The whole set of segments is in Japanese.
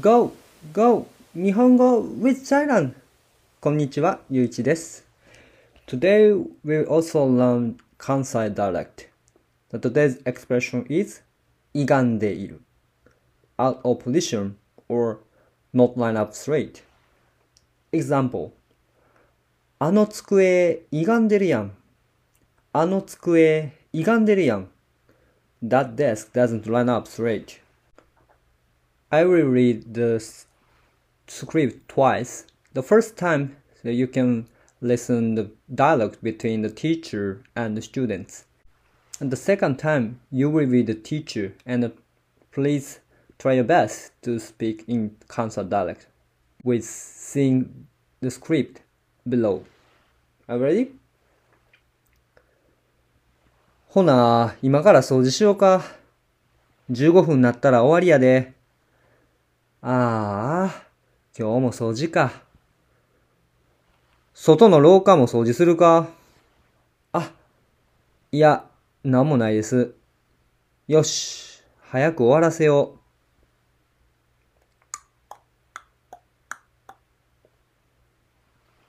Go! Go! 日本語 with Thailand! こんにちは、ゆういちです。Today we'll also learn Kansai dialect. The today's expression is 歪んでいる out of position or not line up straight. Example あの机歪んでるやん。あの机歪んでるやん。That desk doesn't line up straight. I will read the s- script twice. The first time, so you can listen the dialogue between the teacher and the students. And the second time, you will be the teacher and please try your best to speak in Kansai dialect with seeing the script below. Are you ready? ほな、今から掃除しようか。15分なったら終わりやで。 ああ、今日も掃除か。外の廊下も掃除するか。あ、いや、なんもないです。よし、早く終わらせよう。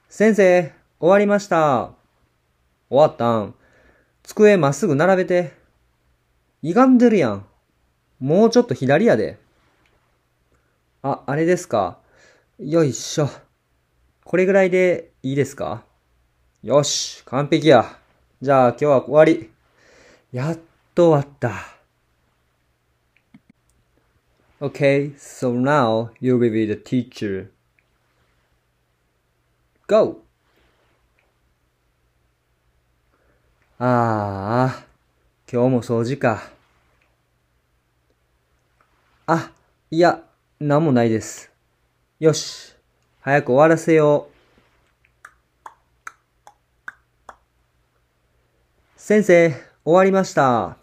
先生、終わりました。終わったん。机まっすぐ並べて。歪んでるやん。もうちょっと左やで。あ、あれですか？よいしょ。これぐらいでいいですか？よし、完璧や。じゃあ今日は終わり。やっと終わった。Okay, so now you will be the teacher. Go! ああ、今日も掃除か。あ、いや、なんもないです。よし、早く終わらせよう。先生、終わりました。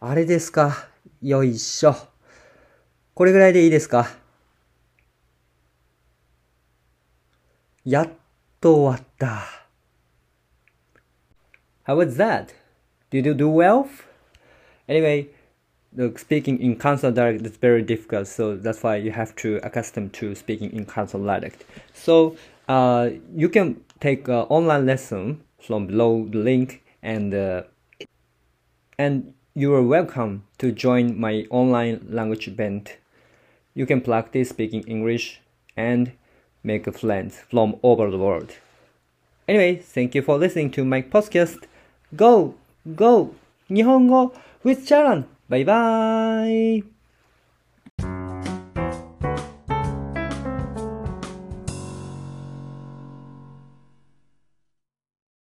あれですか。よいしょ。これぐらいでいいですか。やっと終わった。How was that? Did you do well? Anyway, the speaking in Kansai dialect is very difficult, so that's why you have to accustom to speaking in Kansai dialect. So uh, you can take an online lesson from below the link, and uh, and you are welcome to join my online language event. You can practice speaking English and make friends from over the world. Anyway, thank you for listening to my podcast. Go, go, 日本語 with challenge! バイバーイ